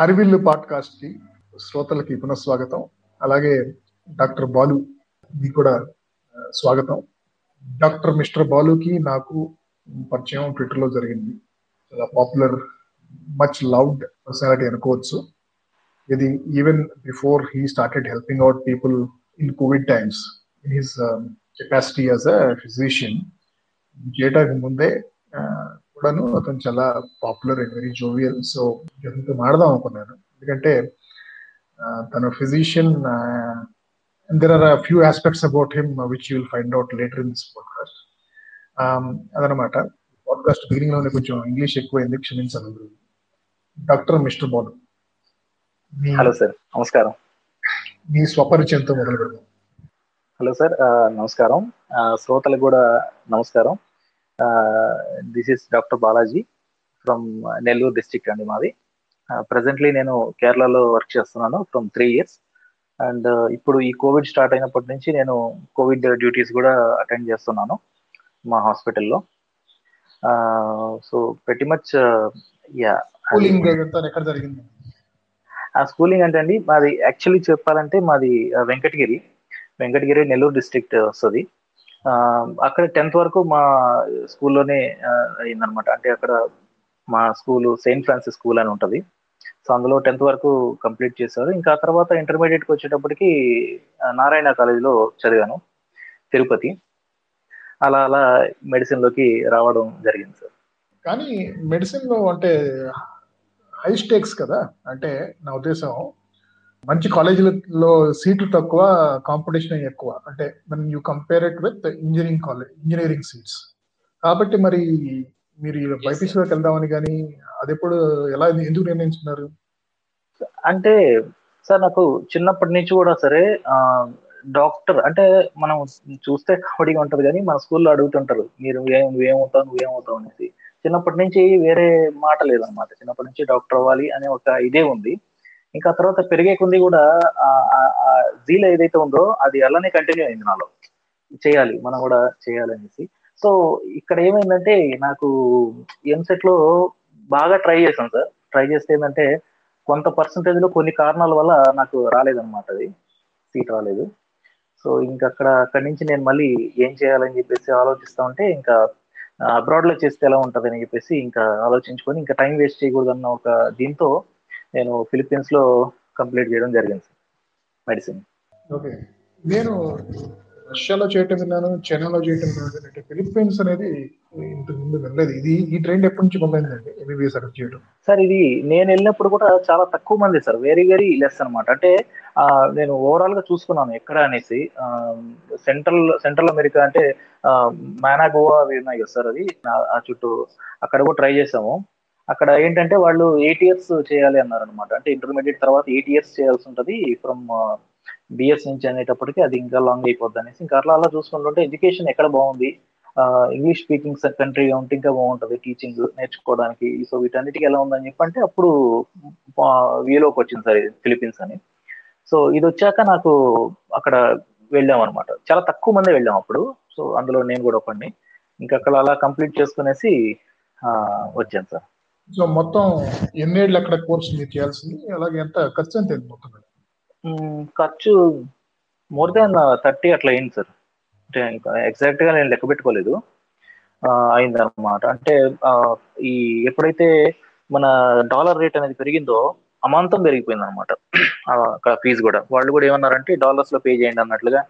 హరివిల్లు పాడ్కాస్ట్కి శ్రోతలకి పునఃస్వాగతం. అలాగే డాక్టర్ బాలు మీ కూడా స్వాగతం. డాక్టర్ మిస్టర్ బాలుకి నాకు పరిచయం ట్విట్టర్లో జరిగింది. చాలా పాపులర్ మచ్ లవ్డ్ పర్సనాలిటీ అనుకోవచ్చు. ఇది even before he started helping out people in COVID times in his capacity as a physician చేయడానికి ముందే కూడాను అతను చాలా popular and very jovial so అతనితో మాడదాం అనుకున్నాను. ఎందుకంటే తన physician there are few aspects about him which you will find out later in this podcast అదనమాట. పాడ్కాస్ట్ బిగినింగ్లోనే కొంచెం ఇంగ్లీష్ ఎక్కువైంది క్షమించాలి doctor mister Balu hello sir నమస్కారం. మీ స్వపరిచయంతో మొదలు పెడదాం హలో సార్ నమస్కారం. శ్రోతలకు కూడా నమస్కారం. This is doctor Balaji from Nellore district అండి మాది. ప్రజెంట్లీ నేను కేరళలో వర్క్ చేస్తున్నాను ఫ్రమ్ త్రీ ఇయర్స్ అండ్ ఇప్పుడు ఈ కోవిడ్ స్టార్ట్ అయినప్పటి నుంచి నేను కోవిడ్ డ్యూటీస్ కూడా అటెండ్ చేస్తున్నాను మా హాస్పిటల్లో సో పెట్టి మచ్ యా స్కూలింగ్ అంటే అండి మాది యాక్చువల్లీ చెప్పాలంటే మాది వెంకటగిరి వెంకటగిరి నెల్లూరు డిస్ట్రిక్ట్ వస్తుంది. అక్కడ టెన్త్ వరకు మా స్కూల్లోనే అయిందనమాట అంటే అక్కడ మా స్కూల్ సెయింట్ ఫ్రాన్సిస్ స్కూల్ అని ఉంటుంది. సో అందులో టెన్త్ వరకు కంప్లీట్ చేశారు. ఇంకా ఆ తర్వాత ఇంటర్మీడియట్కి వచ్చేటప్పటికి నారాయణ కాలేజీలో చదివాను తిరుపతి. అలా అలా మెడిసిన్లోకి రావడం జరిగింది సార్. కానీ మెడిసిన్లో అంటే హై స్టేక్స్ కదా? అంటే నా ఉద్దేశం మంచి కాలేజీలలో సీట్లు తక్కువ కాంపిటీషన్ ఎక్కువ. అంటే మనం you compare it with engineering college engineering seats కాబట్టి మరి మీరు బైపీసీలోకి వెళ్దామని కానీ అది ఎప్పుడు ఎలా ఎందుకు నిర్ణయించుకున్నారు? అంటే సార్ నాకు చిన్నప్పటి నుంచి కూడా సరే డాక్టర్ అంటే మనం చూస్తే కామెడీగా ఉంటది కానీ మన స్కూల్లో అడుగుతుంటారు మీరు ఏం నువ్వేమవుతావు నువ్వేమవుతావు అనేసి. చిన్నప్పటి నుంచి వేరే మాట లేదనమాట చిన్నప్పటి నుంచి డాక్టర్ అవ్వాలి అనే ఒక ఇదే ఉంది. ఇంకా తర్వాత పెరిగే కొంది కూడా ఆ జీల్ ఏదైతే ఉందో అది అలానే కంటిన్యూ అయింది నాలో. చేయాలి మనం కూడా చేయాలనేసి. సో ఇక్కడ ఏమైందంటే నాకు ఎంసెట్లో బాగా ట్రై చేశాను సార్. ట్రై చేస్తే ఏంటంటే కొంత పర్సంటేజ్లో కొన్ని కారణాల వల్ల నాకు రాలేదన్నమాట అది. సీట్ రాలేదు. సో ఇంకా అక్కడ అక్కడి నుంచి నేను మళ్ళీ ఏం చేయాలని చెప్పేసి ఆలోచిస్తా ఉంటే ఇంకా అబ్రాడ్లో చేస్తే ఎలా ఉంటది అని చెప్పేసి ఇంకా ఆలోచించుకొని ఇంకా టైం వేస్ట్ చేయకూడదు అన్న ఒక దీంతో నేను ఫిలిప్పీన్స్లో కంప్లీట్ చేయడం జరిగింది మెడిసిన్ ఓకే నేను రష్యాలో చేయటం విన్నాను చైనాలో చేయటం విన్నాను అంటే ఫిలిప్పీన్స్ అనేది ఇంతకు ముందు వినలేదు ఇది ఈ ట్రెండ్ ఎప్పటి నుంచి మొదలైందండి ఎంబీబీఎస్ అక్కడ చేయడం సార్ ఇది నేను వెళ్ళినప్పుడు కూడా చాలా తక్కువ మంది సార్ వెరీ వెరీ లెస్ అనమాట అంటే నేను ఓవరాల్గా చూసుకున్నాను ఎక్కడ అనేసి సెంట్రల్ సెంట్రల్ అమెరికా అంటే మానాగోవా అవి ఉన్నాయి కదా సార్ అది ఆ చుట్టూ. అక్కడ కూడా ట్రై చేసాము అక్కడ ఏంటంటే వాళ్ళు ఎయిట్ ఇయర్స్ చేయాలి అన్నారు అనమాట అంటే ఇంటర్మీడియట్ తర్వాత ఎయిట్ ఇయర్స్ చేయాల్సి ఉంటుంది ఫ్రమ్ బిఎస్ నుంచి అనేటప్పటికి అది ఇంకా లాంగ్ అయిపోద్ది అనేసి ఇంకా అట్లా అలా చూసుకుంటుంటే ఎడ్యుకేషన్ ఎక్కడ బాగుంది? ఇంగ్లీష్ స్పీకింగ్ కంట్రీ ఉంటే ఇంకా బాగుంటుంది టీచింగ్ నేర్చుకోవడానికి. సో వీటన్నిటికీ ఎలా ఉందని చెప్పంటే అప్పుడు వీలోకి వచ్చింది సార్ ఫిలిపీన్స్ అని. సో ఇది వచ్చాక నాకు అక్కడ వెళ్ళాం అనమాట చాలా తక్కువ మంది వెళ్ళాం అప్పుడు. సో అందులో నేను కూడా ఒకడిని. ఇంకా అక్కడ అలా కంప్లీట్ చేసుకునేసి వచ్చాను సార్. సో మొత్తం ఎన్నేళ్ళు అక్కడ కోర్స్ మీరు చేయాల్సింది? అలాగే ఎంత ఖర్చు ఎంత? మ్మ్, ఖర్చు మోర్ దాన్ థర్టీ అట్లా అయింది సార్. అంటే ఇంకా ఎగ్జాక్ట్గా నేను లెక్క పెట్టుకోలేదు. అయింది అనమాట అంటే ఈ ఎప్పుడైతే మన డాలర్ రేట్ అనేది పెరిగిందో అమాంతం పెరిగిపోయింది అనమాట అక్కడ ఫీజు కూడా. వాళ్ళు కూడా ఏమన్నారంటే డాలర్స్లో పే చేయండి అన్నట్లుగా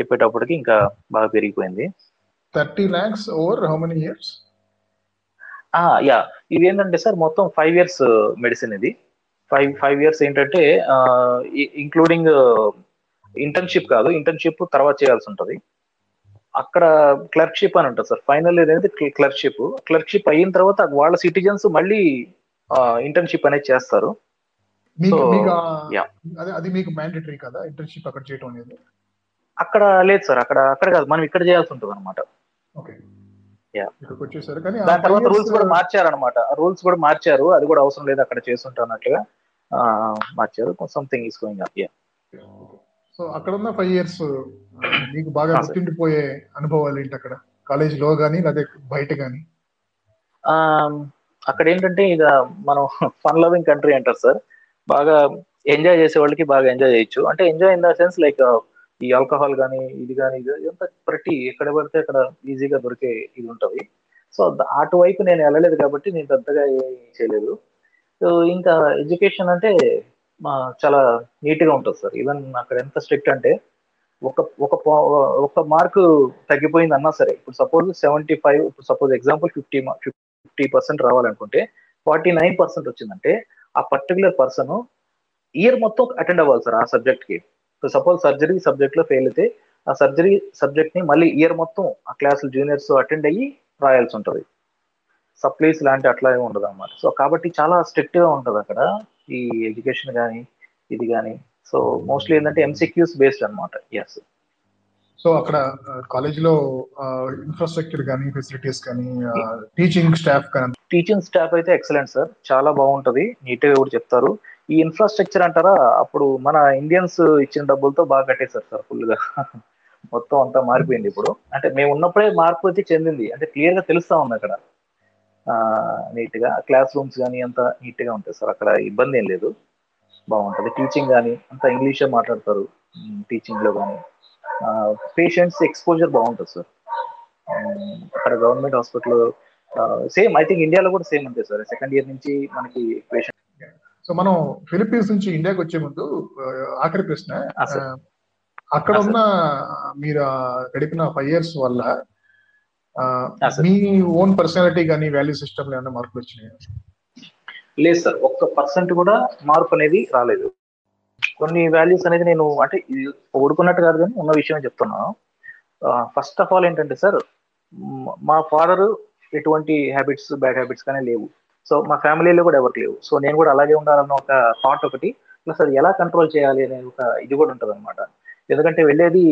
చెప్పేటప్పటికి ఇంకా బాగా పెరిగిపోయింది. Thirty lakhs over how many years? Yeah. ఇది ఏంటంటే సార్ మొత్తం ఫైవ్ ఇయర్స్ మెడిసిన్ ఇది. ఫైవ్ ఫైవ్ ఇయర్స్ ఏంటంటే ఇంక్లూడింగ్ ఇంటర్న్షిప్ కాదు ఇంటర్న్షిప్ తర్వాత చేయాల్సి ఉంటుంది. అక్కడ క్లర్క్షిప్ అని ఉంటుంది సార్. ఫైనల్ ఏదైతే క్లర్క్షిప్ క్లర్క్షిప్ అయిన తర్వాత వాళ్ళ సిటిజన్స్ మళ్ళీ ఇంటర్న్షిప్ అనేది చేస్తారు. అది మీకు మ్యాండేటరీ కదా ఇంటర్న్షిప్ అక్కడ అనేది? అక్కడ లేదు సార్. అక్కడ అక్కడ కాదు. మనం ఇక్కడ చేయాల్సి ఉంటుంది అనమాట ఓకే. ఇక్కడికి వచ్చేసారు. కానీ దాని తర్వాత రూల్స్ కూడా మార్చారు అనమాట రూల్స్ కూడా మార్చారు. అది కూడా అవసరం లేదు అక్కడ చేస్తుంటా అన్నట్లుగా మార్చారు. Something is going up so అక్కడ ఉన్న ఫైవ్ ఇయర్స్ మీకు బాగా Ah. గుర్తుండిపోయే అనుభవాలు ఏంటి అక్కడ? కాలేజీలో కానీ లేదా బయట కానీ అక్కడ ఏంటంటే ఇక మనం ఫన్ లవింగ్ కంట్రీ అంటారు సార్ బాగా ఎంజాయ్ చేసే వాళ్ళకి బాగా ఎంజాయ్ చేయొచ్చు. అంటే enjoy in the sense like ఈ ఆల్కహాల్ కానీ ఇది కానీ ఇది ఎంత ప్రతి ఎక్కడ పడితే అక్కడ ఈజీగా దొరికే ఇది ఉంటుంది. సో అటువైపు నేను వెళ్ళలేదు కాబట్టి నేను పెద్దగా ఏం చేయలేదు. సో ఇంకా ఎడ్యుకేషన్ అంటే మా చాలా నీట్గా ఉంటుంది సార్. ఈవెన్ అక్కడ ఎంత స్ట్రిక్ట్ అంటే ఒక ఒక ఒక మార్క్ తగ్గిపోయింది అన్నా సరే ఇప్పుడు సపోజ్ సెవెంటీ ఫైవ్ ఇప్పుడు suppose example fifty fifty percent రావాలనుకుంటే ఫార్టీ నైన్ పర్సెంట్ వచ్చిందంటే ఆ పర్టికులర్ పర్సన్ ఇయర్ మొత్తం అటెండ్ అవ్వాలి సార్ ఆ సబ్జెక్ట్ కి సపోజ్ సర్జరీ సబ్జెక్ట్లో ఫెయిల్ అయితే ఆ సర్జరీ సబ్జెక్ట్ని మళ్ళీ ఇయర్ మొత్తం ఆ క్లాసులు జూనియర్స్ అటెండ్ అయ్యి రాయాల్సి ఉంటుంది. సప్లీస్ లాంటి అట్లా ఏమి ఉండదు అన్నమాట. సో కాబట్టి చాలా స్ట్రిక్ట్గా ఉంటుంది అక్కడ ఈ ఎడ్యుకేషన్ కానీ ఇది కానీ సో మోస్ట్లీ ఏంటంటే ఎంసీక్యూస్ బేస్డ్ అనమాట ఎస్ సో అక్కడ కాలేజీలో ఇన్ఫ్రాస్ట్రక్చర్ కానీ ఫెసిలిటీస్ కానీ టీచింగ్ స్టాఫ్ కానీ టీచింగ్ స్టాఫ్ అయితే ఎక్సలెంట్ సార్ చాలా బాగుంటది. నీట్గా కూడా చెప్తారు. ఈ ఇన్ఫ్రాస్ట్రక్చర్ అంటారా? అప్పుడు మన ఇండియన్స్ ఇచ్చిన డబ్బులతో బాగా కట్టేశారు సార్ ఫుల్గా మొత్తం అంతా మారిపోయింది ఇప్పుడు. అంటే మేము ఉన్నప్పుడే మార్పు అయితే చెందింది. అంటే క్లియర్గా తెలుస్తా ఉంది అక్కడ. నీట్గా. క్లాస్ రూమ్స్ కానీ అంత నీట్గా ఉంటాయి సార్. అక్కడ ఇబ్బంది ఏం లేదు. బాగుంటది. టీచింగ్ కానీ అంతా ఇంగ్లీషే మాట్లాడతారు. టీచింగ్లో కానీ పేషెంట్స్ ఎక్స్పోజర్ బాగుంటుంది సార్. అక్కడ government hospital same I think ఇండియాలో కూడా సేమ్ అంతే సార్. సెకండ్ ఇయర్ నుంచి మనకి పేషెంట్ సో మనం ఫిలిప్పీన్స్ నుంచి ఇండియాకి వచ్చే ముందు ఆఖరి ప్రశ్న అక్కడ ఉన్న మీరు గడిపిన ఫైవ్ ఇయర్స్ వల్ల మీ ఓన్ పర్సనాలిటీ కానీ వాల్యూ సిస్టమ్ ఏమైనా మార్పులు వచ్చినాయి? లేదు సార్ ఒక్క పర్సెంట్ కూడా మార్పు అనేది రాలేదు. కొన్ని వాల్యూస్ అనేది నేను అంటే ఇది ఓడుకున్నట్టు కాదు కానీ ఉన్న విషయం చెప్తున్నాను ఫస్ట్ ఆఫ్ ఆల్ ఏంటంటే సార్ మా ఫాదర్ ఎటువంటి హ్యాబిట్స్ బ్యాడ్ హ్యాబిట్స్ కానీ లేవు. సో మా ఫ్యామిలీలో కూడా ఎవరికి లేవు. సో నేను కూడా అలాగే ఉండాలన్న ఒక థాట్ ఒకటి. ప్లస్ అది ఎలా కంట్రోల్ చేయాలి అనే ఒక ఇది కూడా ఉంటుంది అనమాట ఎందుకంటే వెళ్ళేది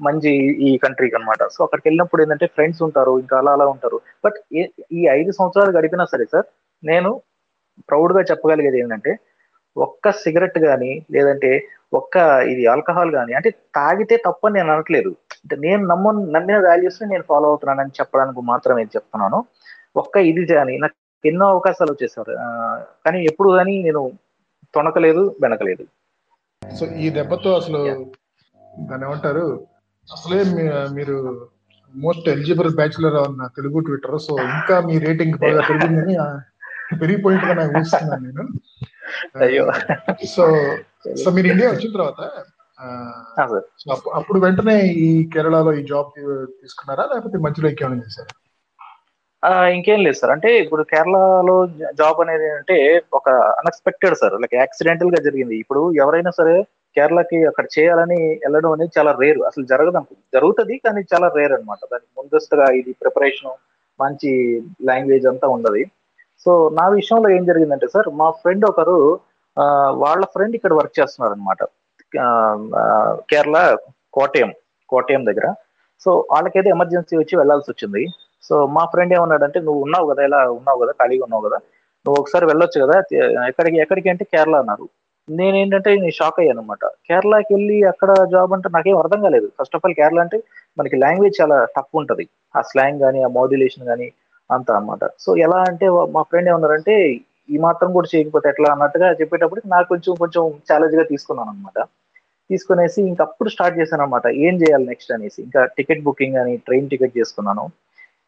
మంచి ఈ కంట్రీకి అనమాట సో అక్కడికి వెళ్ళినప్పుడు ఏంటంటే ఫ్రెండ్స్ ఉంటారు ఇంకా అలా అలా ఉంటారు. బట్ ఈ ఐదు సంవత్సరాలు గడిపినా సరే సార్ నేను ప్రౌడ్గా చెప్పగలిగేది ఏంటంటే ఒక్క సిగరెట్ కానీ లేదంటే ఒక్క ఇది ఆల్కహాల్ కానీ అంటే తాగితే తప్పని నేను అనట్లేదు. అంటే నేను నమ్మ నమ్మిన వాల్యూస్ నేను ఫాలో అవుతున్నానని చెప్పడానికి మాత్రమే చెప్తున్నాను. ఒక్క ఇది కానీ నాకు ఎన్నో అవకాశాలు వచ్చేసారు. కానీ ఎప్పుడు కానీ నేను తొణకలేదు వెనకలేదు. సో ఈ దెబ్బతో అసలు దాని ఏమంటారు? అసలే మీరు మోస్ట్ ఎలిజిబుల్ బ్యాచులర్ ఉన్న తెలుగు ట్విట్టర్ సో ఇంకా మీ రేటింగ్ బాగా పెరిగిందని పెరిగిపోయిందిగా నాకు ఊహిస్తున్నాను నేను. అయ్యో. సో సో మీరు ఇండియా వచ్చిన తర్వాత అప్పుడు వెంటనే ఈ కేరళలో ఈ జాబ్ తీసుకున్నారా? లేకపోతే మధ్యలో ఇంకేమైనా చేశారా? ఇంకేం లేదు సార్. అంటే ఇప్పుడు కేరళలో జాబ్ అనేది అంటే ఒక అన్ఎక్స్పెక్టెడ్ సార్. లైక్ యాక్సిడెంటల్గా జరిగింది. ఇప్పుడు ఎవరైనా సరే కేరళకి అక్కడ చేయాలని వెళ్ళడం అనేది చాలా రేర్. అసలు జరగదు జరుగుతుంది కానీ చాలా రేర్ అనమాట దానికి ముందస్తుగా ఇది ప్రిపరేషన్ మంచి లాంగ్వేజ్ అంతా ఉండదు సో నా విషయంలో ఏం జరిగిందంటే సార్ మా ఫ్రెండ్ ఒకరు వాళ్ళ ఫ్రెండ్ ఇక్కడ వర్క్ చేస్తున్నారు అనమాట కేరళ కోటయం కోటయం దగ్గర. సో వాళ్ళకైతే ఎమర్జెన్సీ వచ్చి వెళ్ళాల్సి వచ్చింది. సో మా ఫ్రెండ్ ఏమన్నాడంటే నువ్వు ఉన్నావు కదా ఇలా ఉన్నావు కదా ఖాళీగా ఉన్నావు కదా నువ్వు ఒకసారి వెళ్ళొచ్చు కదా ఎక్కడికి ఎక్కడికి అంటే కేరళ అన్నారు. నేనేంటంటే నేను షాక్ అయ్యాను అనమాట కేరళకి వెళ్ళి అక్కడ జాబ్ అంటే నాకేం అర్థం కాలేదు. ఫస్ట్ ఆఫ్ ఆల్ కేరళ అంటే మనకి లాంగ్వేజ్ చాలా టఫ్ ఉంటుంది. ఆ స్లాంగ్ కానీ ఆ మాడ్యులేషన్ కానీ అంత అనమాట సో ఎలా అంటే మా ఫ్రెండ్ ఏమన్నారంటే ఈ మాత్రం కూడా చేయకపోతే ఎట్లా? అన్నట్టుగా చెప్పేటప్పుడు నాకు కొంచెం కొంచెం ఛాలెంజ్గా తీసుకున్నాను అనమాట తీసుకునేసి ఇంకా అప్పుడు స్టార్ట్ చేశాను అనమాట ఏం చేయాలి నెక్స్ట్ అనేసి. ఇంకా టికెట్ బుకింగ్ అని ట్రైన్ టికెట్ చేసుకున్నాను.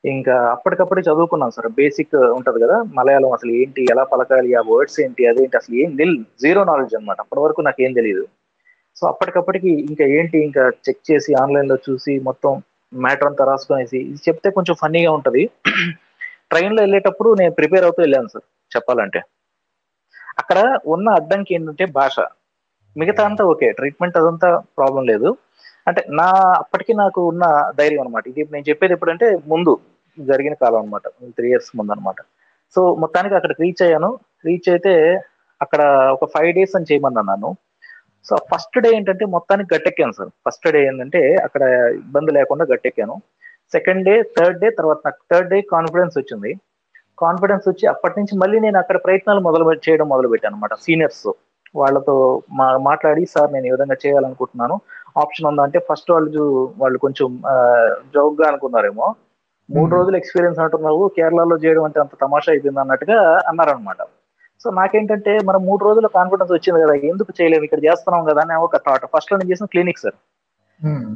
ఇంకా అప్పటికప్పుడే చదువుకున్నాను సార్. బేసిక్ ఉంటది కదా మలయాళం అసలు ఏంటి ఎలా పలకాలి ఆ వర్డ్స్ ఏంటి అదేంటి అసలు ఏం నిల్ జీరో నాలెడ్జ్ అనమాట అప్పటి వరకు నాకు ఏం తెలియదు సో అప్పటికప్పటికి ఇంకా ఏంటి ఇంకా చెక్ చేసి ఆన్లైన్లో చూసి మొత్తం మ్యాటర్ అంతా రాసుకునేసి ఇది చెప్తే కొంచెం ఫన్నీగా ఉంటది. ట్రైన్లో వెళ్ళేటప్పుడు నేను ప్రిపేర్ అవుతూ వెళ్ళాను సార్ చెప్పాలంటే. అక్కడ ఉన్న అడ్డంకి ఏంటంటే భాష. మిగతా అంతా ఓకే ట్రీట్మెంట్ అదంతా ప్రాబ్లం లేదు. అంటే నా అప్పటికి నాకు ఉన్న ధైర్యం అనమాట ఇది నేను చెప్పేది ఎప్పుడంటే ముందు జరిగిన కాలం అనమాట త్రీ ఇయర్స్ ముందు అనమాట సో మొత్తానికి అక్కడ రీచ్ అయ్యాను. రీచ్ అయితే అక్కడ ఒక ఫైవ్ డేస్ అని చేయమన్నాను. అన్నాను సో ఫస్ట్ డే ఏంటంటే మొత్తానికి గట్టెక్కాను సార్. ఫస్ట్ డే ఏంటంటే అక్కడ ఇబ్బంది లేకుండా గట్టెక్కాను. సెకండ్ డే థర్డ్ డే తర్వాత నాకు థర్డ్ డే కాన్ఫిడెన్స్ వచ్చింది. కాన్ఫిడెన్స్ వచ్చి అప్పటి నుంచి మళ్ళీ నేను అక్కడ ప్రయత్నాలు మొదలు చేయడం మొదలు పెట్టాను అనమాట సీనియర్స్ వాళ్ళతో మా మాట్లాడి సార్ నేను ఈ విధంగా చేయాలనుకుంటున్నాను. ఆప్షన్ ఉందా? అంటే ఫస్ట్ వాళ్ళు వాళ్ళు కొంచెం జోక్గా అనుకున్నారేమో. మూడు రోజులు ఎక్స్పీరియన్స్ అంటున్నావు కేరళలో చేయడం అంటే అంత తమాషా అయిపోయింది అన్నట్టుగా అన్నారనమాట సో నాకేంటంటే మనం మూడు రోజుల కాన్ఫిడెన్స్ వచ్చింది కదా ఎందుకు చేయలేము ఇక్కడ చేస్తున్నాం కదా అని ఒక థాట్ ఫస్ట్లో నేను చేసిన క్లినిక్ సార్.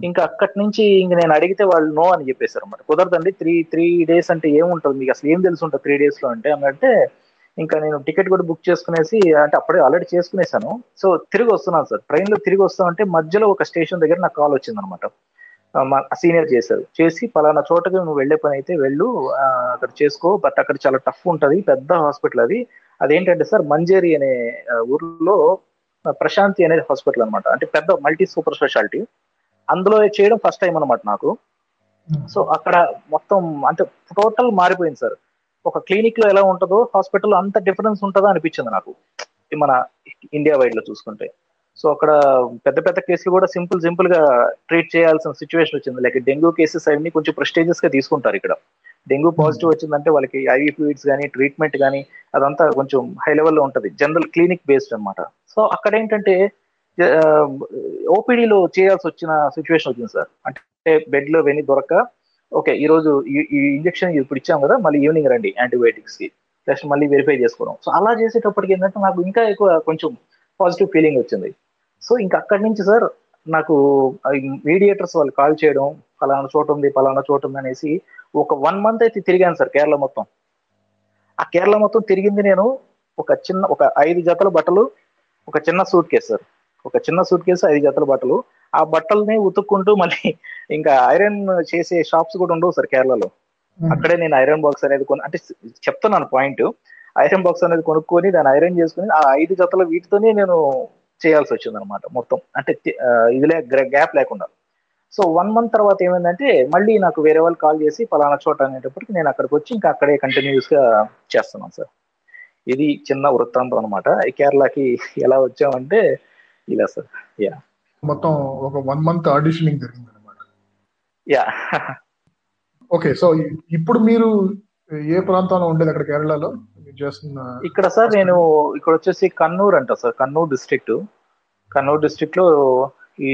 ఇంకా అక్కడి నుంచి ఇంక నేను అడిగితే వాళ్ళు నో అని చెప్పేశారు అనమాట కుదరదండి త్రీ త్రీ డేస్ అంటే ఏముంటుంది? మీకు అసలు ఏం తెలిసి ఉంటుంది త్రీ డేస్లో అంటే? అంటే ఇంకా నేను టికెట్ కూడా బుక్ చేసుకునేసి అంటే అప్పుడే ఆల్రెడీ చేసుకునేసాను సో తిరిగి వస్తున్నాను సార్. ట్రైన్లో తిరిగి వస్తా అంటే మధ్యలో ఒక స్టేషన్ దగ్గర నాకు కాల్ వచ్చింది అనమాట సీనియర్ చేశారు. చేసి పలానా చోటకి నువ్వు వెళ్ళే పని అయితే వెళ్ళు అక్కడ చేసుకో. బట్ అక్కడ చాలా టఫ్ ఉంటది పెద్ద హాస్పిటల్ అది. అదేంటంటే సార్ మంజేరి అనే ఊర్లో ప్రశాంతి అనేది హాస్పిటల్ అనమాట అంటే పెద్ద మల్టీ సూపర్ స్పెషాలిటీ. అందులో చేయడం ఫస్ట్ టైం అనమాట నాకు. సో అక్కడ మొత్తం అంటే టోటల్ మారిపోయింది సార్. ఒక క్లినిక్లో ఎలా ఉంటుందో హాస్పిటల్ అంత డిఫరెన్స్ ఉంటుందో అనిపించింది నాకు. మన ఇండియా వైడ్లో చూసుకుంటే. సో అక్కడ పెద్ద పెద్ద కేసులు కూడా సింపుల్ సింపుల్గా ట్రీట్ చేయాల్సిన సిచ్యువేషన్ వచ్చింది. లైక్ డెంగ్యూ కేసెస్ అవన్నీ కొంచెం ప్రెస్టేజియస్గా తీసుకుంటారు ఇక్కడ. డెంగ్యూ పాజిటివ్ వచ్చిందంటే వాళ్ళకి ఐవీ ఫ్లూయిడ్స్ కానీ ట్రీట్మెంట్ కానీ అదంతా కొంచెం హై లెవెల్లో ఉంటుంది. జనరల్ క్లినిక్ బేస్డ్ అనమాట సో అక్కడ ఏంటంటే ఓపీడీలో చేయాల్సి వచ్చిన సిచ్యువేషన్ వచ్చింది సార్. అంటే బెడ్లో వెని దొరక ఓకే ఈ రోజు ఈ ఇంజక్షన్ ఇప్పుడు ఇచ్చాం కదా మళ్ళీ ఈవినింగ్ రండి యాంటీబయాటిక్స్కి. నెక్స్ట్ మళ్ళీ వెరిఫై చేసుకోవడం. సో అలా చేసేటప్పటికి ఏంటంటే నాకు ఇంకా ఎక్కువ కొంచెం పాజిటివ్ ఫీలింగ్ వచ్చింది. సో ఇంకా అక్కడి నుంచి సార్ నాకు మీడియేటర్స్ వాళ్ళు కాల్ చేయడం పలానా చోట ఉంది పలానా చోట ఉంది అనేసి ఒక వన్ మంత్ అయితే తిరిగాను సార్ కేరళ మొత్తం. ఆ కేరళ మొత్తం తిరిగింది నేను ఒక చిన్న ఒక ఐదు జతల బట్టలు ఒక చిన్న సూట్ కేసు సార్. ఒక చిన్న సూట్ కేసు ఐదు జతల బట్టలు. ఆ బట్టల్ని ఉతుక్కుంటూ మళ్ళీ ఇంకా ఐరన్ చేసే షాప్స్ కూడా ఉండవు సార్ కేరళలో. అక్కడే నేను ఐరన్ బాక్స్ అనేది కొను అంటే చెప్తున్నాను పాయింట్ ఐరన్ బాక్స్ అనేది కొనుక్కొని దాన్ని ఐరన్ చేసుకుని ఆ ఐదు జతల వీటితోనే నేను చేయాల్సి వచ్చింది అనమాట మొత్తం అంటే ఇదిలే గ్యాప్ లేకుండా. సో వన్ మంత్ తర్వాత ఏమైందంటే మళ్ళీ నాకు వేరే వాళ్ళు కాల్ చేసి పలానా చోట అనేటప్పటికి నేను అక్కడికి వచ్చి ఇంకా అక్కడే కంటిన్యూస్గా చేస్తున్నాను సార్. ఇది చిన్న వృత్తాంతం అనమాట. కేరళకి ఎలా వచ్చామంటే ఇలా సార్. యా. మొత్తం ఒక వన్ మంత్ ఆడిషనింగ్ జరిగింది అనమాట యా. ఓకే సో ఇప్పుడు మీరు ఏ ప్రాంతంలో ఉండేది అక్కడ కేరళలో? చేస్తున్న ఇక్కడ సార్ నేను ఇక్కడ వచ్చేసి కన్నూర్ అంట సార్ కన్నూర్ డిస్ట్రిక్ట్ కన్నూర్ డిస్ట్రిక్ట్లో ఈ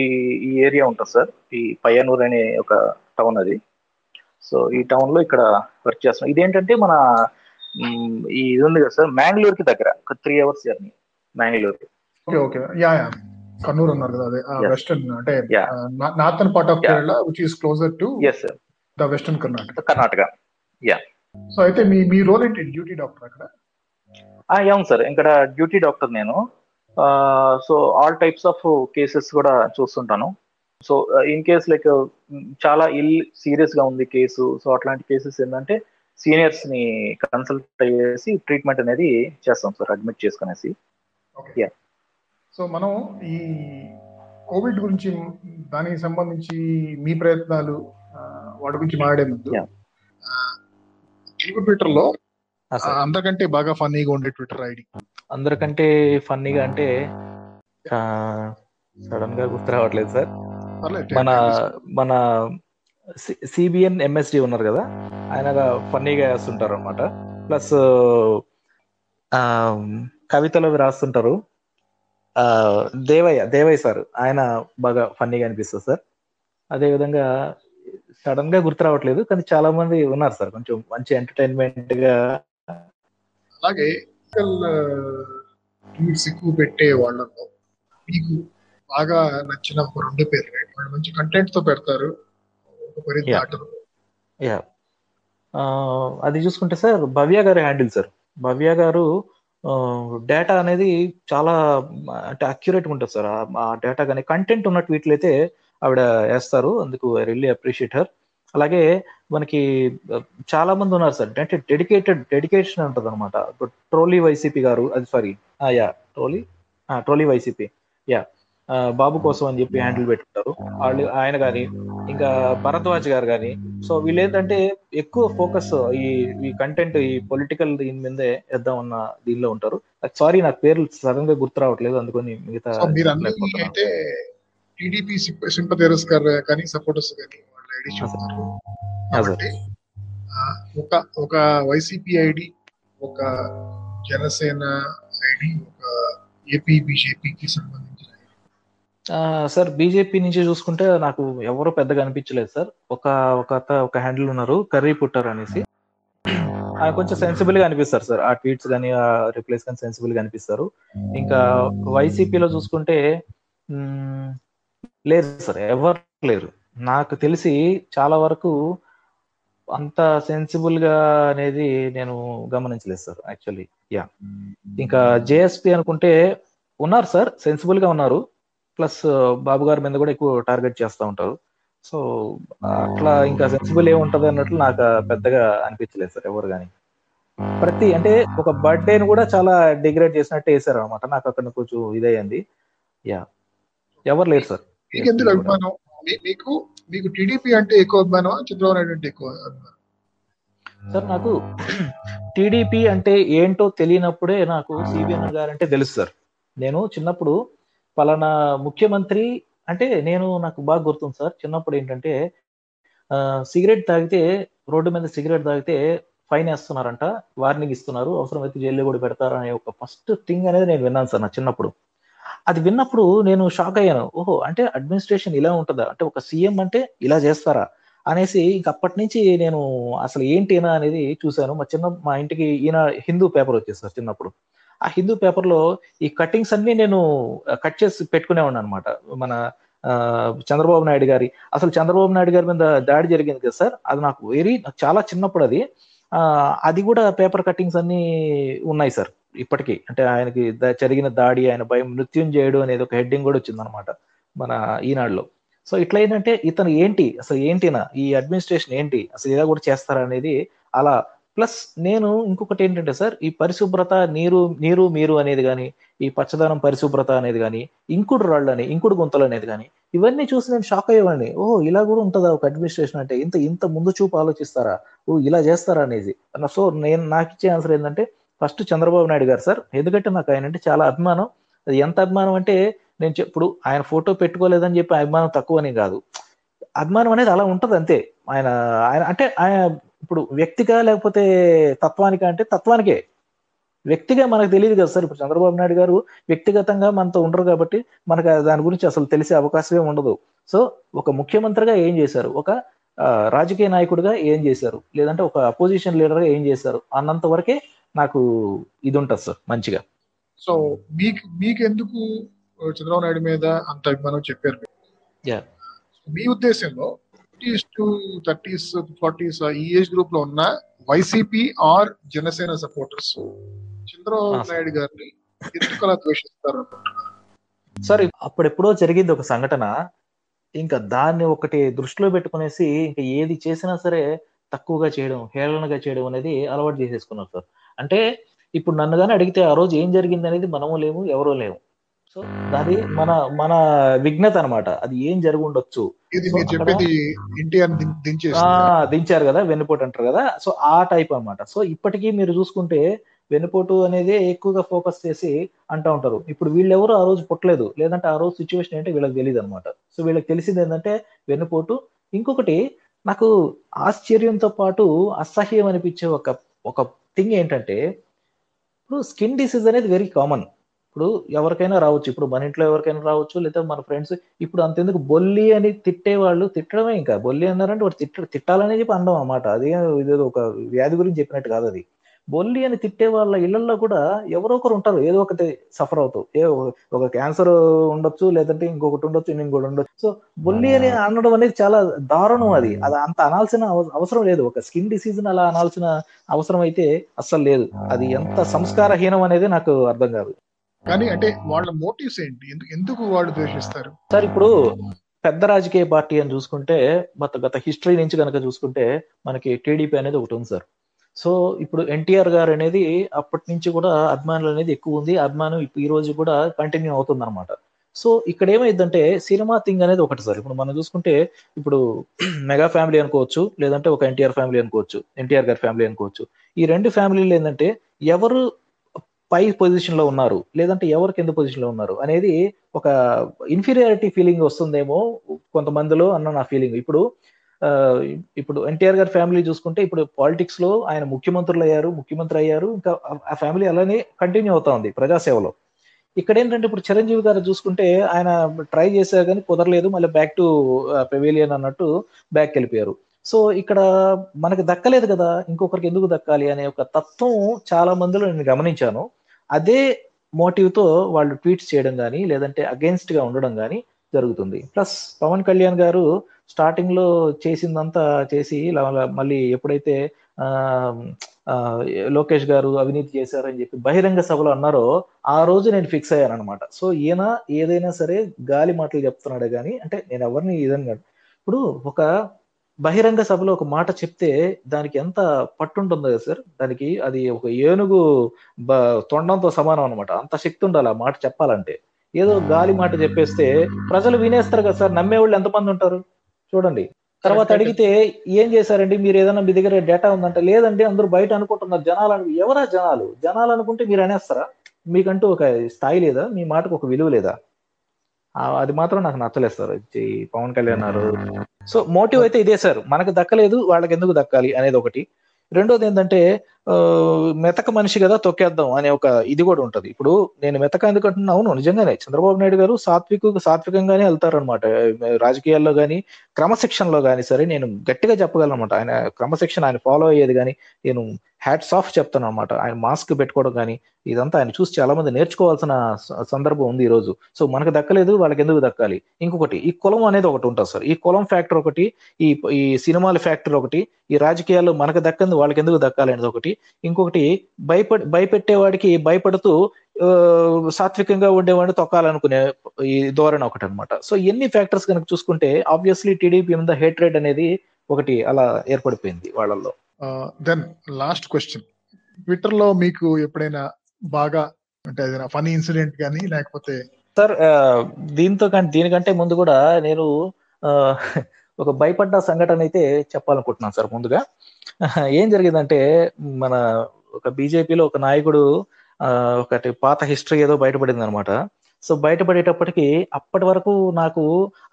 ఈ ఏరియా ఉంటుంది సార్. ఈ పయ్యనూర్ అనే ఒక టౌన్ అది. సో ఈ టౌన్లో ఇక్కడ వర్క్ చేస్తున్నాం. ఇదేంటంటే మన ఈ ఇది ఉంది కదా సార్ మ్యాంగ్లూర్కి దగ్గర ఒక three hours journey Mangalore okay okay yeah yeah Kannur అన్నారు కదా అదే వెస్టర్న్ అంటే northern part of Kerala which is closer to the western Karnataka Karnataka yeah so అయితే మీ మీ రోల్ ఏంటి? డ్యూటీ డాక్టర్ అక్కడ? అవును సార్. ఇక్కడ డ్యూటీ డాక్టర్ నేను. So all types of cases కూడా చూస్తుంటాను. సో ఇన్ కేస్ లైక్ చాలా ఇల్ సీరియస్గా ఉంది కేసు సో అట్లాంటి కేసెస్ ఏంటంటే సీనియర్స్ని కన్సల్ట్ అయ్యేసి ట్రీట్మెంట్ అనేది చేస్తాం సార్ అడ్మిట్ చేసుకునేసి. సో మనం ఈ కోవిడ్ గురించి దానికి సంబంధించి మీ ప్రయత్నాలు వాటి గురించి మాట్లాడే ముందు తెలుగు ట్విట్టర్లో అందరికంటే బాగా ఫన్నీగా ఉండే ట్విట్టర్ ఐడి. అందరికంటే ఫన్నీగా అంటే సడన్గా గుర్తు రావట్లేదు సార్. మన మన సిబిఎన్ ఎంఎస్డి ఉన్నారు కదా ఆయన ఫన్నీగా వేస్తుంటారు అనమాట ప్లస్ కవితలు రాస్తుంటారు. దేవయ్య దేవయ్య సార్ ఆయన బాగా ఫన్నీగా అనిపిస్తుంది సార్. అదే విధంగా సడన్గా గుర్తు రావట్లేదు కానీ చాలా మంది ఉన్నారు సార్. కొంచెం మంచి ఎంటర్టైన్మెంట్గా అలాగే ట్వీట్స్ ఎక్కువ పెట్టే వాళ్ళలో మీకు బాగా నచ్చిన రెండు పేర్లు. వాళ్ళు మంచి కంటెంట్తో పెడతారు అది చూసుకుంటే సార్ భవ్య గారి హ్యాండిల్ సార్. భవ్య గారు డేటా అనేది చాలా అంటే అక్యురేట్ ఉంటుంది సార్. ఆ డేటా కానీ కంటెంట్ ఉన్న ట్వీట్లు అయితే ఆవిడ వేస్తారు. అందుకు ఐ రియల్లీ అప్రిషియేట్ హర్ అలాగే మనకి చాలా మంది ఉన్నారు సార్. అంటే డెడికేటెడ్ డెడికేషన్ ఉంటుంది అనమాట ట్రోలీ వైసీపీ గారు అది సారీ యా ట్రోలీ ట్రోలీ వైసీపీ యా బాబు కోసం అని చెప్పి హ్యాండిల్ పెట్టుకుంటారు. వాళ్ళు ఆయన కానీ ఇంకా భరద్వాజ్ గారు కానీ సో వీళ్ళు ఏంటంటే ఎక్కువ ఫోకస్ ఈ ఈ కంటెంట్ ఈ పొలిటికల్ దీని మీదే వేద్దాం ఉన్న దీనిలో ఉంటారు. సారీ నాకు పేర్లు సడన్గా గుర్తు రావట్లేదు. అందుకని మిగతా టీడీపీ సింపథైరస్ కానీ సపోర్టర్స్ కానీ వాళ్ళ ఐడి చెప్తారు కాబట్టి ఒక ఒక వైసీపీ ఐడి ఒక జనసేన ఐడి ఒక ఏపీ బీజేపీకి సంబంధించిన సార్ బీజేపీ నుంచి చూసుకుంటే నాకు ఎవరు పెద్దగా అనిపించలేదు సార్. ఒక ఒక ఒక హ్యాండిల్ ఉన్నారు. కర్రీ పుట్టర్ అనేసి. ఆయన కొంచెం సెన్సిబుల్గా అనిపిస్తారు సార్. ఆ ట్వీట్స్ కానీ ఆ రిప్లైస్ కానీ సెన్సిబుల్గా అనిపిస్తారు. ఇంకా వైసీపీలో చూసుకుంటే లేరు సార్ ఎవరు లేరు. నాకు తెలిసి చాలా వరకు అంత సెన్సిబుల్గా అనేది నేను గమనించలేదు సార్ యాక్చువల్లీ యా ఇంకా జేఎస్పి అనుకుంటే ఉన్నారు సార్ సెన్సిబుల్గా ఉన్నారు. ప్లస్ uh, బాబు గారి మీద కూడా ఎక్కువ టార్గెట్ చేస్తూ ఉంటారు. సో అట్లా ఇంకా సెన్సిబుల్ ఏముంటది అన్నట్లు నాకు పెద్దగా అనిపించలేదు సార్ ఎవరు కానీ ప్రతి అంటే ఒక బర్త్డేని కూడా చాలా డిగ్రేడ్ చేసినట్టు వేసారు అనమాట నాకు అక్కడ కొంచెం ఇదయ్యింది. యా ఎవరు లేరు సార్. మీకు ఎందుకు అభిమానం? మీకు మీకు టీడీపీ అంటే ఎక్కువ అభిమానం చంద్రబాబు నాయుడు అంటే ఎక్కువ అభిమానం సార్ నాకు టీడీపీ అంటే ఏంటో తెలియనప్పుడే నాకు సిబిఎన్ గారు అంటే తెలుసు సార్. నేను చిన్నప్పుడు పలానా ముఖ్యమంత్రి అంటే నేను నాకు బాగా గుర్తుంది సార్. చిన్నప్పుడు ఏంటంటే సిగరెట్ తాగితే రోడ్డు మీద సిగరెట్ తాగితే ఫైన్ వేస్తున్నారంట. వార్నింగ్ ఇస్తున్నారు. అవసరమైతే జైల్లో కూడా పెడతారు అనే ఒక ఫస్ట్ థింగ్ అనేది నేను విన్నాను సార్ నా చిన్నప్పుడు. అది విన్నప్పుడు నేను షాక్ అయ్యాను. ఓహో అంటే అడ్మినిస్ట్రేషన్ ఇలా ఉంటుందా? అంటే ఒక సీఎం అంటే ఇలా చేస్తారా? అనేసి ఇంక అప్పటి నుంచి నేను అసలు ఏంటి అనేది చూశాను. మా చిన్న మా ఇంటికి ఈయన హిందూ పేపర్ వచ్చేది సార్ చిన్నప్పుడు. ఆ హిందూ పేపర్లో ఈ కట్టింగ్స్ అన్ని నేను కట్ చేసి పెట్టుకునేవాడిని అనమాట మన చంద్రబాబు నాయుడు గారి. అసలు చంద్రబాబు నాయుడు గారి మీద దాడి జరిగింది కదా సార్? అది నాకు వెరీ చాలా చిన్నప్పుడు అది. అది కూడా పేపర్ కట్టింగ్స్ అన్ని ఉన్నాయి సార్. ఇప్పటికీ. అంటే ఆయనకి జరిగిన దాడి ఆయన భయం మృత్యుంజయుడు అనేది ఒక హెడ్డింగ్ కూడా వచ్చింది అనమాట మన ఈనాడులో. సో ఇట్లా ఏంటంటే ఇతను ఏంటి? అసలు ఏంటినా? ఈ అడ్మినిస్ట్రేషన్ ఏంటి? అసలు ఇలా కూడా చేస్తారా అనేది అలా. ప్లస్ నేను ఇంకొకటి ఏంటంటే సార్ ఈ పరిశుభ్రత నీరు నీరు మీరు అనేది కానీ ఈ పచ్చదనం పరిశుభ్రత అనేది కానీ ఇంకుడు రాళ్ళు అని ఇంకుడు గుంతలు అనేది కానీ ఇవన్నీ చూసి నేను షాక్ అయ్యేవాడిని. ఓ ఇలా కూడా ఉంటుందా ఒక అడ్మినిస్ట్రేషన్ అంటే? ఇంత ఇంత ముందు చూపు ఆలోచిస్తారా? ఓ ఇలా చేస్తారా అనేది సో నేను నాకు ఇచ్చే ఆన్సర్ ఏంటంటే ఫస్ట్ చంద్రబాబు నాయుడు గారు సార్. ఎందుకంటే నాకు ఆయన అంటే చాలా అభిమానం. అది ఎంత అభిమానం అంటే నేను ఇప్పుడు ఆయన ఫోటో పెట్టుకోలేదని చెప్పి అభిమానం తక్కువని కాదు. అభిమానం అనేది అలా ఉంటుంది అంతే. ఆయన ఆయన అంటే ఆయన ఇప్పుడు వ్యక్తిగా లేకపోతే తత్వానికా అంటే తత్వానికే. వ్యక్తిగా మనకు తెలియదు కదా సార్. ఇప్పుడు చంద్రబాబు నాయుడు గారు వ్యక్తిగతంగా మనతో ఉండరు కాబట్టి మనకు దాని గురించి అసలు తెలిసే అవకాశమే ఉండదు. సో ఒక ముఖ్యమంత్రిగా ఏం చేశారు? ఒక రాజకీయ నాయకుడిగా ఏం చేశారు? లేదంటే ఒక అపోజిషన్ లీడర్గా ఏం చేశారు? అన్నంత వరకే నాకు ఇది ఉంటుంది సార్ మంచిగా. సో మీకు మీకెందుకు చంద్రబాబు నాయుడు మీద అంత అభిమానం చెప్పారు. మీ ఉద్దేశంలో ఫిఫ్టీస్ టు థర్టీస్ ఫార్టీస్ ఈ ఏజ్ గ్రూప్లో ఉన్న వైసీపీ ఆర్ జనసేన సపోర్టర్స్ చంద్రబాబు. నాయుడు గారిని ఎందుకు అలా ద్వేషిస్తారు? సార్ అప్పుడెప్పుడో జరిగింది ఒక సంఘటన. ఇంకా దాన్ని ఒకటి దృష్టిలో పెట్టుకునేసి ఇంకా ఏది చేసినా సరే తక్కువగా చేయడం హేళనగా చేయడం అనేది అలవాటు చేసేసుకున్నారు సార్. అంటే ఇప్పుడు నన్ను కానీ అడిగితే ఆ రోజు ఏం జరిగింది అనేది మనము లేము ఎవరో లేము. సో అది మన మన విఘ్నత అన్నమాట. అది ఏం జరిగి ఉండొచ్చు? దించారు కదా వెన్నుపోటు అంటారు కదా. సో ఆ టైప్ అన్నమాట. సో ఇప్పటికీ మీరు చూసుకుంటే వెన్నుపోటు అనేది ఎక్కువగా ఫోకస్ చేసి అంటూ ఉంటారు. ఇప్పుడు వీళ్ళెవరు ఆ రోజు పుట్టలేదు. లేదంటే ఆ రోజు సిచ్యువేషన్ ఏంటో వీళ్ళకి తెలియదు అనమాట సో వీళ్ళకి తెలిసింది ఏంటంటే వెన్నుపోటు. ఇంకొకటి నాకు ఆశ్చర్యంతో పాటు అసహ్యం అనిపించే ఒక ఒక థింగ్ ఏంటంటే ఇప్పుడు స్కిన్ డిసీజ్ అనేది వెరీ కామన్. ఇప్పుడు ఎవరికైనా రావచ్చు. ఇప్పుడు మన ఇంట్లో ఎవరికైనా రావచ్చు లేదా మన ఫ్రెండ్స్ ఇప్పుడు అంతెందుకు బొల్లి అని తిట్టే వాళ్ళు తిట్టడమే ఇంకా. బొల్లి అన్నారంటే వాడు తిట్ట తిట్టాలనే చెప్పి అనడం అన్నమాట. అది ఇదేదో ఒక వ్యాధి గురించి చెప్పినట్టు కాదు అది. బొల్లి అని తిట్టే వాళ్ళ ఇళ్ళలో కూడా ఎవరో ఒకరు ఉంటారు. ఏదో ఒకటి సఫర్ అవుతూ. ఏ ఒక క్యాన్సర్ ఉండొచ్చు లేదంటే ఇంకొకటి ఉండొచ్చు ఇంకోటి ఉండొచ్చు. సో బొల్లి అని అనడం అనేది చాలా దారుణం అది. అది అంత అనాల్సిన అవ- అవసరం లేదు. ఒక స్కిన్ డిసీజ్ అలా అనాల్సిన అవసరం అయితే అస్సలు లేదు. అది ఎంత సంస్కారహీనం అనేది నాకు అర్థం కాదు. కానీ అంటే వాళ్ళ మోటివ్స్ ఏంటి? ఎందుకు వాళ్ళు ద్వేషిస్తారు? సార్ ఇప్పుడు పెద్ద రాజకీయ పార్టీ అని చూసుకుంటే గత గత హిస్టరీ నుంచి కనుక చూసుకుంటే మనకి టీడీపీ అనేది ఒకటి ఉంది సార్. సో ఇప్పుడు ఎన్టీఆర్ గారు అనేది అప్పటి నుంచి కూడా అభిమానులు అనేది ఎక్కువ ఉంది. అభిమానం ఇప్పుడు ఈ రోజు కూడా కంటిన్యూ అవుతుంది అనమాట సో ఇక్కడ ఏమైందంటే సినిమా థింగ్ అనేది ఒకటి సార్. ఇప్పుడు మనం చూసుకుంటే ఇప్పుడు మెగా ఫ్యామిలీ అనుకోవచ్చు లేదంటే ఒక ఎన్టీఆర్ ఫ్యామిలీ అనుకోవచ్చు ఎన్టీఆర్ గారి ఫ్యామిలీ అనుకోవచ్చు. ఈ రెండు ఫ్యామిలీలు ఏంటంటే ఎవరు పై పొజిషన్లో ఉన్నారు లేదంటే ఎవరు కింద పొజిషన్లో ఉన్నారు అనేది ఒక ఇన్ఫీరియారిటీ ఫీలింగ్ వస్తుందేమో కొంతమందిలో అన్న నా ఫీలింగ్. ఇప్పుడు ఇప్పుడు ఎన్టీఆర్ గారి ఫ్యామిలీ చూసుకుంటే ఇప్పుడు పాలిటిక్స్లో ఆయన ముఖ్యమంత్రులు అయ్యారు ముఖ్యమంత్రి అయ్యారు. ఇంకా ఆ- ఫ్యామిలీ అలానే కంటిన్యూ అవుతా ఉంది ప్రజాసేవలో. ఇక్కడ ఏంటంటే ఇప్పుడు చిరంజీవి గారు చూసుకుంటే ఆయన ట్రై చేశారు కానీ కుదరలేదు మళ్ళీ బ్యాక్ టు పెవేలియన్ అన్నట్టు బ్యాక్ వెళ్ళిపోయారు. సో ఇక్కడ మనకి దక్కలేదు కదా ఇంకొకరికి ఎందుకు దక్కాలి అనే ఒక తత్వం చాలా మందిలో నేను గమనించాను. అదే మోటివ్తో వాళ్ళు ట్వీట్స్ చేయడం కానీ లేదంటే అగేన్స్ట్గా ఉండడం కానీ జరుగుతుంది. ప్లస్ పవన్ కళ్యాణ్ గారు స్టార్టింగ్లో చేసిందంతా చేసి మళ్ళీ ఎప్పుడైతే ఆ లోకేష్ గారు అవినీతి చేశారని చెప్పి బహిరంగ సభలో అన్నారో ఆ రోజు నేను ఫిక్స్ అయ్యాను అనమాట సో ఈయన ఏదైనా సరే గాలి మాటలు చెప్తున్నాడే కానీ అంటే నేను ఎవరిని ఇదని ఇప్పుడు ఒక బహిరంగ సభలో ఒక మాట చెప్తే దానికి ఎంత పట్టుంటుందో కదా సార్? దానికి అది ఒక ఏనుగు తొండంతో సమానం అనమాట అంత శక్తి ఉండాలి ఆ మాట చెప్పాలంటే. ఏదో గాలి మాట చెప్పేస్తే ప్రజలు వినేస్తారు కదా సార్ నమ్మేవాళ్ళు ఎంతమంది ఉంటారు? చూడండి. తర్వాత. అడిగితే ఏం చేశారండి? మీరు ఏదైనా మీ దగ్గర డేటా ఉందంటే? లేదండి అందరూ బయట అనుకుంటున్నారు. జనాలు అను- ఎవరా జనాలు? జనాలు అనుకుంటే మీరు అనేస్తారా? మీకంటూ ఒక స్థాయి లేదా? మీ మాటకు ఒక విలువ లేదా? అది మాత్రం నాకు నచ్చలేదు సార్. పవన్ కళ్యాణ్ గారు. సో మోటివ్ అయితే ఇదే సార్. మనకు దక్కలేదు వాళ్ళకి ఎందుకు దక్కాలి అనేది ఒకటి. రెండోది ఏంటంటే మెతక మనిషి కదా తొక్కేద్దాం అనే ఒక ఇది కూడా ఉంటది. ఇప్పుడు నేను మెతక ఎందుకంటున్నా? అవును నిజంగానే. చంద్రబాబు నాయుడు గారు సాత్విక సాత్వికంగానే వెళ్తారనమాట రాజకీయాల్లో కానీ క్రమశిక్షణలో కానీ సరే నేను గట్టిగా చెప్పగలనమాట. ఆయన క్రమశిక్షణ ఆయన ఫాలో అయ్యేది కానీ నేను హ్యాట్స్ ఆఫ్ చెప్తాను అనమాట ఆయన మాస్క్ పెట్టుకోవడం కానీ ఇదంతా ఆయన చూసి చాలా మంది నేర్చుకోవాల్సిన సందర్భం ఉంది ఈ రోజు సో మనకు దక్కలేదు వాళ్ళకి ఎందుకు దక్కాలి? ఇంకొకటి ఈ కులం అనేది ఒకటి ఉంటుంది సార్. ఈ కులం ఫ్యాక్టర్ ఒకటి ఈ ఈ సినిమాల ఫ్యాక్టర్ ఒకటి ఈ రాజకీయాల్లో మనకు దక్కంది వాళ్ళకి ఎందుకు దక్కాలి అనేది ఒకటి ఇంకొకటి భయపడి భయపెట్టేవాడికి భయపడుతూ సాత్వికంగా ఉండేవాడిని తొక్కాలనుకునే ఈ ధోరణి ఒకటి అనమాట సో ఎన్ని ఫ్యాక్టర్స్ కనుక చూసుకుంటే ఆబ్వియస్లీ టీడీపీ మీద హేట్రేడ్ అనేది ఒకటి అలా ఏర్పడిపోయింది వాళ్ళల్లో. దెన్ లాస్ట్ క్వశ్చన్ ట్విట్టర్లో మీకు ఎప్పుడైనా బాగా అంటే ఏదైనా ఫనీ ఇన్సిడెంట్ కానీ లేకపోతే సార్ దీంతో కానీ దీనికంటే ముందు కూడా నేను ఒక భయపడ్డ సంఘటన అయితే చెప్పాలనుకుంటున్నాను సార్ ముందుగా. ఏం జరిగిందంటే మన ఒక బీజేపీలో ఒక నాయకుడు ఆ, ఒకటి పాత హిస్టరీ ఏదో బయటపడింది అనమాట సో బయటపడేటప్పటికి అప్పటి వరకు నాకు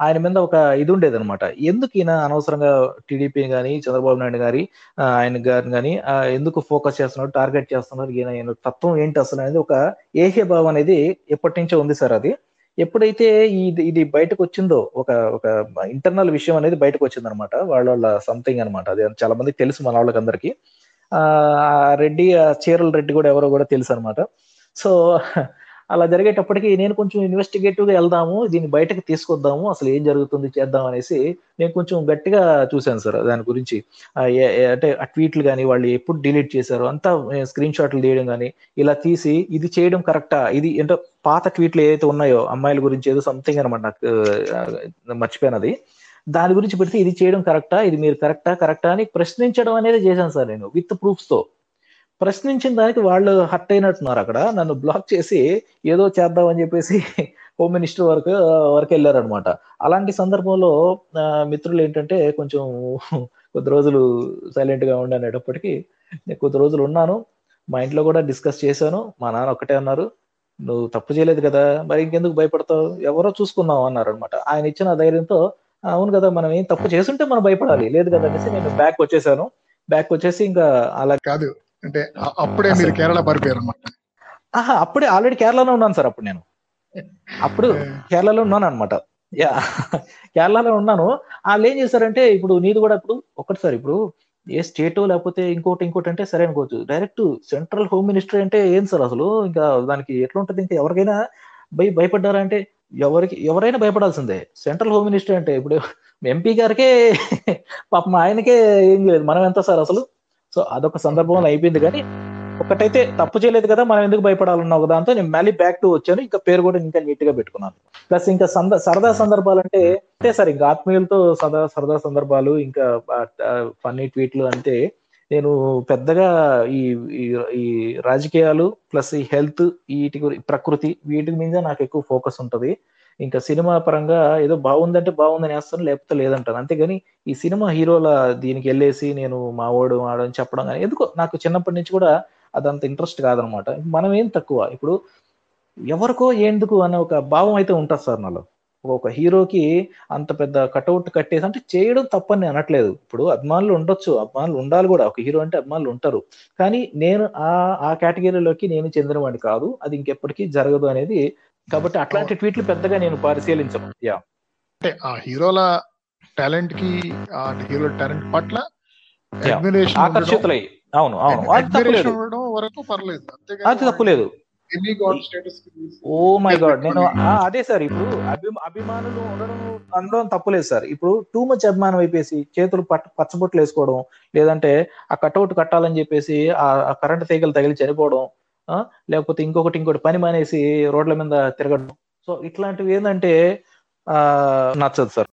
ఆయన మీద ఒక ఇది ఉండేది అనమాట ఎందుకు ఈయన అనవసరంగా టీడీపీని కానీ చంద్రబాబు నాయుడు గారి ఆయన గారిని కానీ ఎందుకు ఫోకస్ చేస్తున్నారు టార్గెట్ చేస్తున్నారు ఈయన ఈయన తత్వం ఏంటి అసలు అనేది ఒక ఏహ్య భావం అనేది ఎప్పటి నుంచో ఉంది సార్ అది. ఎప్పుడైతే ఇది ఇది బయటకు వచ్చిందో ఒక ఒక ఇంటర్నల్ విషయం అనేది బయటకు వచ్చింది అనమాట వాళ్ళ వాళ్ళ సంథింగ్ అనమాట. అది చాలా మందికి తెలుసు మన వాళ్ళకి అందరికి ఆ రెడ్డి ఆ చీరల రెడ్డి కూడా ఎవరో కూడా తెలుసు అనమాట సో అలా జరిగేటప్పటికి నేను కొంచెం ఇన్వెస్టిగేటివ్గా వెళ్దాము దీన్ని బయటకు తీసుకొద్దాము అసలు ఏం జరుగుతుంది చేద్దాం అనేసి నేను కొంచెం గట్టిగా చూశాను సార్ దాని గురించి. అంటే ఆ ట్వీట్లు కానీ వాళ్ళు ఎప్పుడు డిలీట్ చేశారు అంతా స్క్రీన్ షాట్లు తీయడం కానీ ఇలా తీసి ఇది చేయడం కరెక్టా ఇది అంటే పాత ట్వీట్లు ఏదైతే ఉన్నాయో అమ్మాయిల గురించి ఏదో సంథింగ్ అనమాట నాకు మర్చిపోయినది. దాని గురించి పెడితే ఇది చేయడం కరెక్టా ఇది మీరు కరెక్టా కరెక్టా అని ప్రశ్నించడం అనేది చేశాను సార్ నేను విత్ ప్రూఫ్స్తో. ప్రశ్నించిన దానికి వాళ్ళు హర్ట్ అయినట్టున్నారు అక్కడ నన్ను బ్లాక్ చేసి ఏదో చేద్దామని చెప్పేసి హోమ్ మినిస్టర్ వరకు వరకు వెళ్ళారనమాట అలాంటి సందర్భంలో మిత్రులు ఏంటంటే కొంచెం కొద్ది రోజులు సైలెంట్గా ఉండి అనేటప్పటికీ నేను కొద్ది రోజులు ఉన్నాను మా ఇంట్లో కూడా డిస్కస్ చేశాను మా నాన్న ఒకటే అన్నారు నువ్వు తప్పు చేయలేదు కదా మరి ఇంకెందుకు భయపడతావు? ఎవరో చూసుకున్నావు అన్నారు అనమాట ఆయన ఇచ్చిన ధైర్యంతో "ఆ, అవును కదా మనం ఏం తప్పు చేస్తుంటే మనం భయపడాలి లేదు కదా అనేసి నేను బ్యాక్ వచ్చేసాను. బ్యాక్ వచ్చేసి ఇంకా అలా కాదు అంటే అప్పుడే మీరు కేరళ పారిపోయారు అనమాట ఆహా అప్పుడే ఆల్రెడీ కేరళలో ఉన్నాను సార్ అప్పుడు నేను. అప్పుడు కేరళలో ఉన్నాను అనమాట యా కేరళలో ఉన్నాను. వాళ్ళు ఏం చేశారంటే ఇప్పుడు నీది కూడా ఇప్పుడు ఒకటి సార్ ఇప్పుడు ఏ స్టేట్ లేకపోతే ఇంకోటి ఇంకోటి అంటే సరే అనుకోవచ్చు. డైరెక్ట్ సెంట్రల్ హోమ్ మినిస్టర్ అంటే ఏం సార్ అసలు? ఇంకా దానికి ఎట్లా ఉంటది ఇంకా ఎవరికైనా భయ భయపడ్డారా అంటే ఎవరికి ఎవరైనా భయపడాల్సిందే. సెంట్రల్ హోమ్ మినిస్టర్ అంటే ఇప్పుడు ఎంపీ గారికే పాపం ఆయనకే ఏం లేదు. మనం ఎంత సార్ అసలు? సో అదొక సందర్భంలో అయిపోయింది కానీ ఒకటైతే తప్పు చేయలేదు కదా మనం ఎందుకు భయపడాలన్న ఒక దాంతో నేను మళ్ళీ బ్యాక్ టు వచ్చాను. ఇంకా పేరు కూడా ఇంకా నీట్గా పెట్టుకున్నాను. ప్లస్ ఇంకా సంద సరదా సందర్భాలు అంటే అంతే సార్ ఇంకా ఆత్మీయులతో సదా సరదా సందర్భాలు ఇంకా ఫన్నీ ట్వీట్లు అంటే నేను పెద్దగా ఈ ఈ- రాజకీయాలు ప్లస్ ఈ హెల్త్ వీటి గురి ప్రకృతి వీటి మీద నాకు ఎక్కువ ఫోకస్ ఉంటది. ఇంకా సినిమా పరంగా ఏదో బాగుందంటే బాగుందని వేస్తాను లేకపోతే లేదంటాను. అంతేగాని ఈ సినిమా హీరోల దీనికి వెళ్ళేసి నేను మా ఓడు ఆడని చెప్పడం కానీ ఎందుకో నాకు చిన్నప్పటి నుంచి కూడా అదంత ఇంట్రెస్ట్ కాదనమాట. మనం ఏం తక్కువ? ఇప్పుడు ఎవరికో ఎందుకు అనే ఒక భావం అయితే ఉంటుంది సార్ నాలో. ఒక హీరోకి అంత పెద్ద కటౌట్ కట్టేసి అంటే చేయడం తప్పని నేను అనట్లేదు. ఇప్పుడు అభిమానులు ఉండొచ్చు అభిమానులు ఉండాలి కూడా. ఒక హీరో అంటే అభిమానులు ఉంటారు. కానీ నేను ఆ ఆ కేటగిరీలోకి నేను చెందినవాడిని కాదు. అది ఇంకెప్పటికీ జరగదు అనేది. కాబట్టి అట్లాంటి ట్వీట్లు పెద్దగా నేను పరిశీలించను. యా. అంటే ఆ హీరోల టాలెంట్కి ఆ హీరో టాలెంట్ పట్ల Yeah. అవును అవును. అది తప్పులేదు అది తప్పులేదు ఓ మై గాడ్ నేను అదే సార్ ఇప్పుడు అభి అభిమానులు ఉండడం అనడం తప్పులేదు సార్. ఇప్పుడు టూ మచ్ అభిమానం అయిపోయి చేతులు పట్ట పచ్చబొట్లు వేసుకోవడం లేదంటే ఆ కట్అవుట్ కట్టాలని చెప్పేసి ఆ కరెంట్ తీగలు తగిలి చనిపోవడం లేకపోతే ఇంకొకటి ఇంకోటి పని మానేసి రోడ్ల మీద తిరగడం. సో ఇట్లాంటివి ఏంటంటే ఆ నచ్చదు సార్.